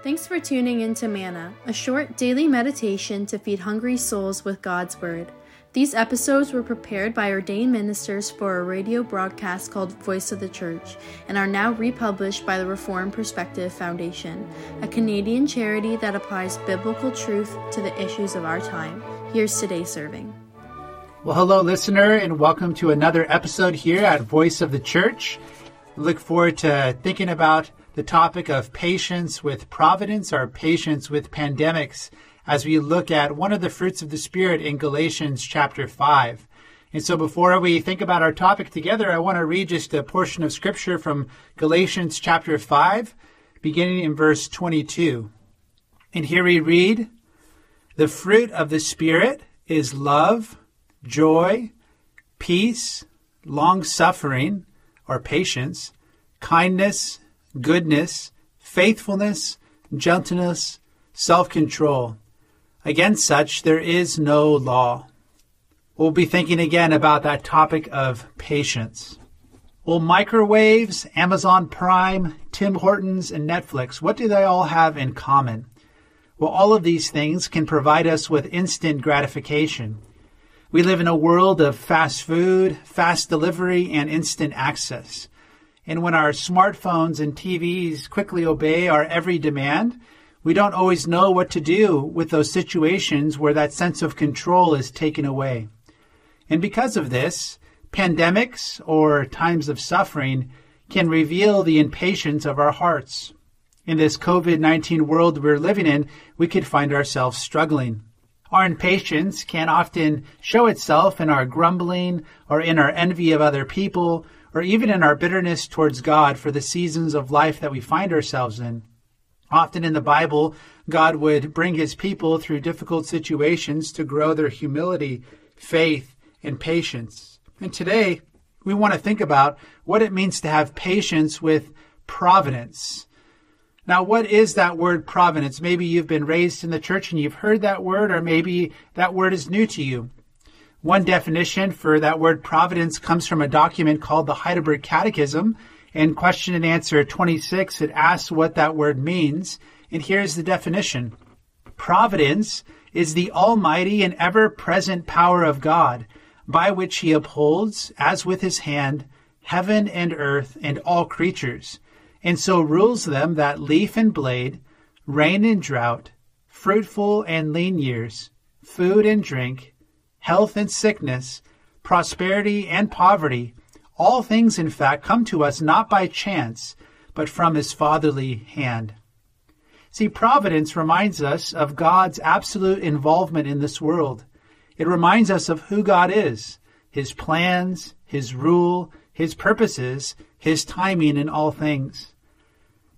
Thanks for tuning in to Manna, a short daily meditation to feed hungry souls with God's Word. These episodes were prepared by ordained ministers for a radio broadcast called Voice of the Church and are now republished by the Reformed Perspective Foundation, a Canadian charity that applies biblical truth to the issues of our time. Here's today's serving. Well, hello, listener, and welcome to another episode here at Voice of the Church. Look forward to thinking about the topic of patience with providence or patience with pandemics as we look at one of the fruits of the Spirit in Galatians chapter 5. And so before we think about our topic together, I want to read just a portion of scripture from Galatians chapter 5, beginning in verse 22. And here we read, The fruit of the Spirit is love, joy, peace, long suffering, or patience, kindness, goodness, faithfulness, gentleness, self control. Against such there is no law. We'll be thinking again about that topic of patience. Well, microwaves, Amazon Prime, Tim Hortons, and Netflix, what do they all have in common? Well, all of these things can provide us with instant gratification. We live in a world of fast food, fast delivery, and instant access. And when our smartphones and TVs quickly obey our every demand, we don't always know what to do with those situations where that sense of control is taken away. And because of this, pandemics or times of suffering can reveal the impatience of our hearts. In this COVID 19 world we're living in, we could find ourselves struggling. Our impatience can often show itself in our grumbling or in our envy of other people or even in our bitterness towards God for the seasons of life that we find ourselves in. Often in the Bible, God would bring his people through difficult situations to grow their humility, faith, and patience. And today, we want to think about what it means to have patience with providence. Now, what is that word providence? Maybe you've been raised in the church and you've heard that word, or maybe that word is new to you. One definition for that word providence comes from a document called the Heidelberg Catechism. In question and answer 26, it asks what that word means. And here's the definition Providence is the almighty and ever present power of God, by which he upholds, as with his hand, heaven and earth and all creatures, and so rules them that leaf and blade, rain and drought, fruitful and lean years, food and drink, health and sickness, prosperity and poverty, all things, in fact, come to us not by chance, but from his fatherly hand. See, providence reminds us of God's absolute involvement in this world. It reminds us of who God is, his plans, his rule, his purposes, his timing in all things.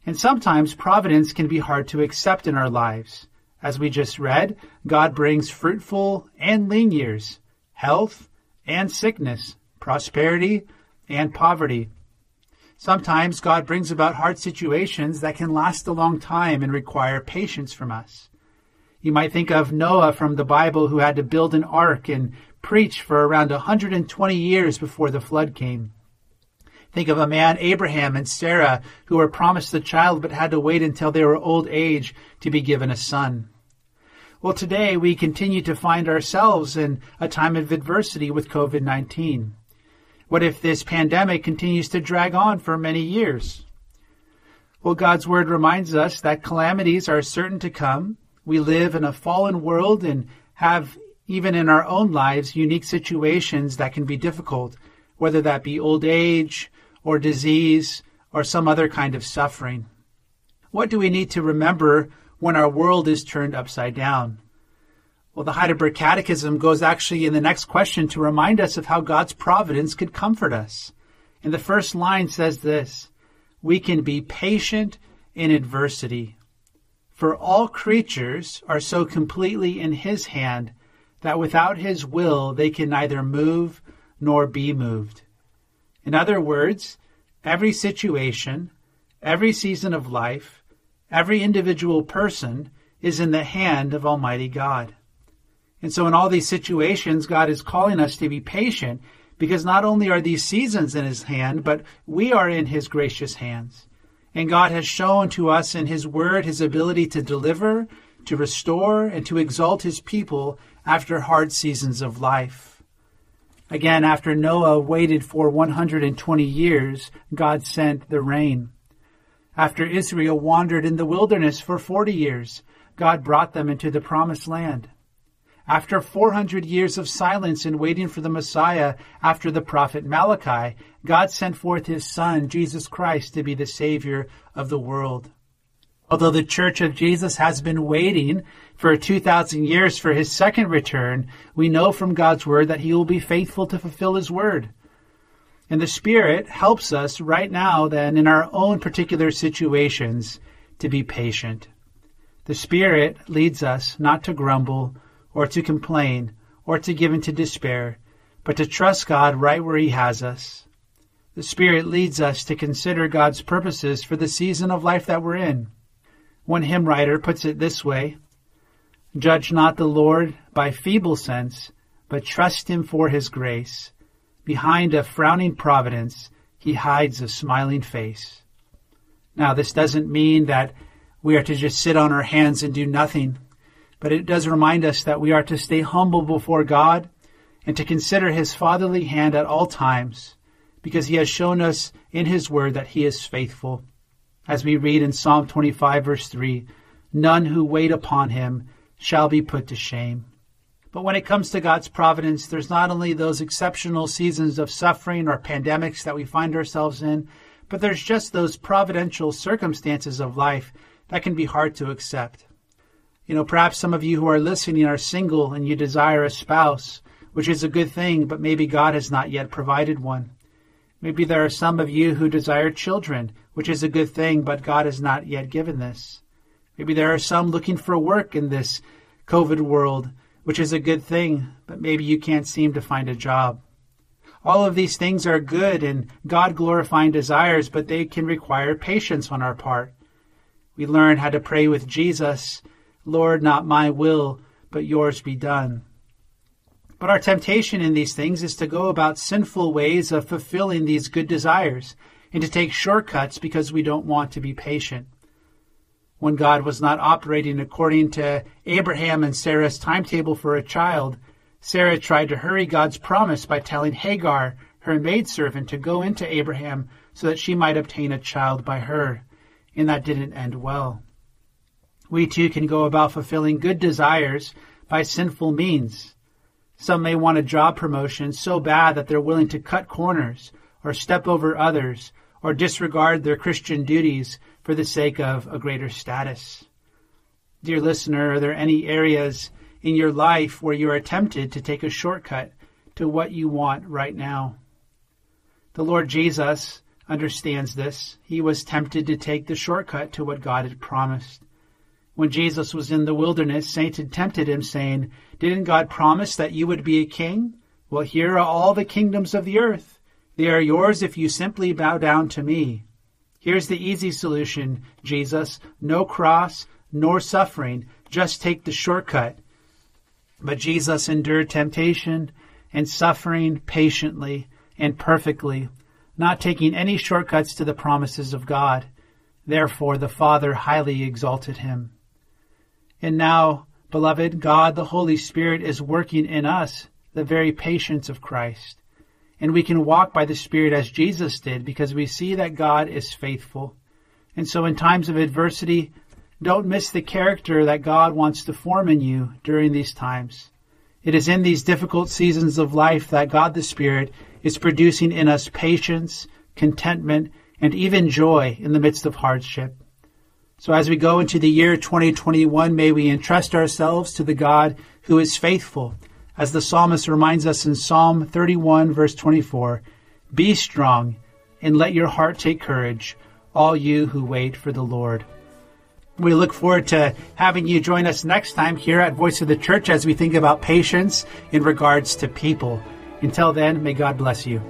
And sometimes providence can be hard to accept in our lives. As we just read, God brings fruitful and lean years, health and sickness, prosperity and poverty. Sometimes God brings about hard situations that can last a long time and require patience from us. You might think of Noah from the Bible who had to build an ark and preach for around 120 years before the flood came. Think of a man, Abraham and Sarah, who were promised a child but had to wait until they were old age to be given a son. Well, today we continue to find ourselves in a time of adversity with COVID 19. What if this pandemic continues to drag on for many years? Well, God's Word reminds us that calamities are certain to come. We live in a fallen world and have, even in our own lives, unique situations that can be difficult, whether that be old age, or disease or some other kind of suffering. What do we need to remember when our world is turned upside down? Well, the Heidelberg Catechism goes actually in the next question to remind us of how God's providence could comfort us. And the first line says this We can be patient in adversity. For all creatures are so completely in His hand that without His will they can neither move nor be moved. In other words, every situation, every season of life, every individual person is in the hand of Almighty God. And so in all these situations, God is calling us to be patient because not only are these seasons in His hand, but we are in His gracious hands. And God has shown to us in His Word His ability to deliver, to restore, and to exalt His people after hard seasons of life. Again, after Noah waited for 120 years, God sent the rain. After Israel wandered in the wilderness for 40 years, God brought them into the promised land. After 400 years of silence and waiting for the Messiah after the prophet Malachi, God sent forth his Son, Jesus Christ, to be the Savior of the world. Although the Church of Jesus has been waiting for 2,000 years for his second return, we know from God's Word that he will be faithful to fulfill his Word. And the Spirit helps us right now, then, in our own particular situations, to be patient. The Spirit leads us not to grumble or to complain or to give into despair, but to trust God right where He has us. The Spirit leads us to consider God's purposes for the season of life that we're in. One hymn writer puts it this way Judge not the Lord by feeble sense, but trust Him for His grace. Behind a frowning providence, He hides a smiling face. Now, this doesn't mean that we are to just sit on our hands and do nothing, but it does remind us that we are to stay humble before God and to consider His fatherly hand at all times, because He has shown us in His Word that He is faithful. As we read in Psalm 25, verse 3, none who wait upon Him shall be put to shame. But when it comes to God's providence, there's not only those exceptional seasons of suffering or pandemics that we find ourselves in, but there's just those providential circumstances of life that can be hard to accept. You know, perhaps some of you who are listening are single and you desire a spouse, which is a good thing, but maybe God has not yet provided one. Maybe there are some of you who desire children, which is a good thing, but God has not yet given this. Maybe there are some looking for work in this COVID world, which is a good thing, but maybe you can't seem to find a job. All of these things are good and God glorifying desires, but they can require patience on our part. We learn how to pray with Jesus, Lord, not my will, but yours be done. But our temptation in these things is to go about sinful ways of fulfilling these good desires and to take shortcuts because we don't want to be patient. When God was not operating according to Abraham and Sarah's timetable for a child, Sarah tried to hurry God's promise by telling Hagar, her maidservant, to go into Abraham so that she might obtain a child by her and that didn't end well. We too can go about fulfilling good desires by sinful means. Some may want a job promotion so bad that they're willing to cut corners or step over others or disregard their Christian duties for the sake of a greater status. Dear listener, are there any areas in your life where you are tempted to take a shortcut to what you want right now? The Lord Jesus understands this. He was tempted to take the shortcut to what God had promised. When Jesus was in the wilderness, Satan tempted him, saying, Didn't God promise that you would be a king? Well, here are all the kingdoms of the earth. They are yours if you simply bow down to me. Here's the easy solution, Jesus. No cross, nor suffering. Just take the shortcut. But Jesus endured temptation and suffering patiently and perfectly not taking any shortcuts to the promises of God. Therefore, the Father highly exalted him. And now, beloved, God the Holy Spirit is working in us the very patience of Christ. And we can walk by the Spirit as Jesus did because we see that God is faithful. And so in times of adversity, don't miss the character that God wants to form in you during these times. It is in these difficult seasons of life that God the Spirit is producing in us patience, contentment, and even joy in the midst of hardship. So as we go into the year 2021, may we entrust ourselves to the God who is faithful. As the psalmist reminds us in Psalm 31 verse 24, be strong and let your heart take courage, all you who wait for the Lord. We look forward to having you join us next time here at Voice of the Church as we think about patience in regards to people. Until then, may God bless you.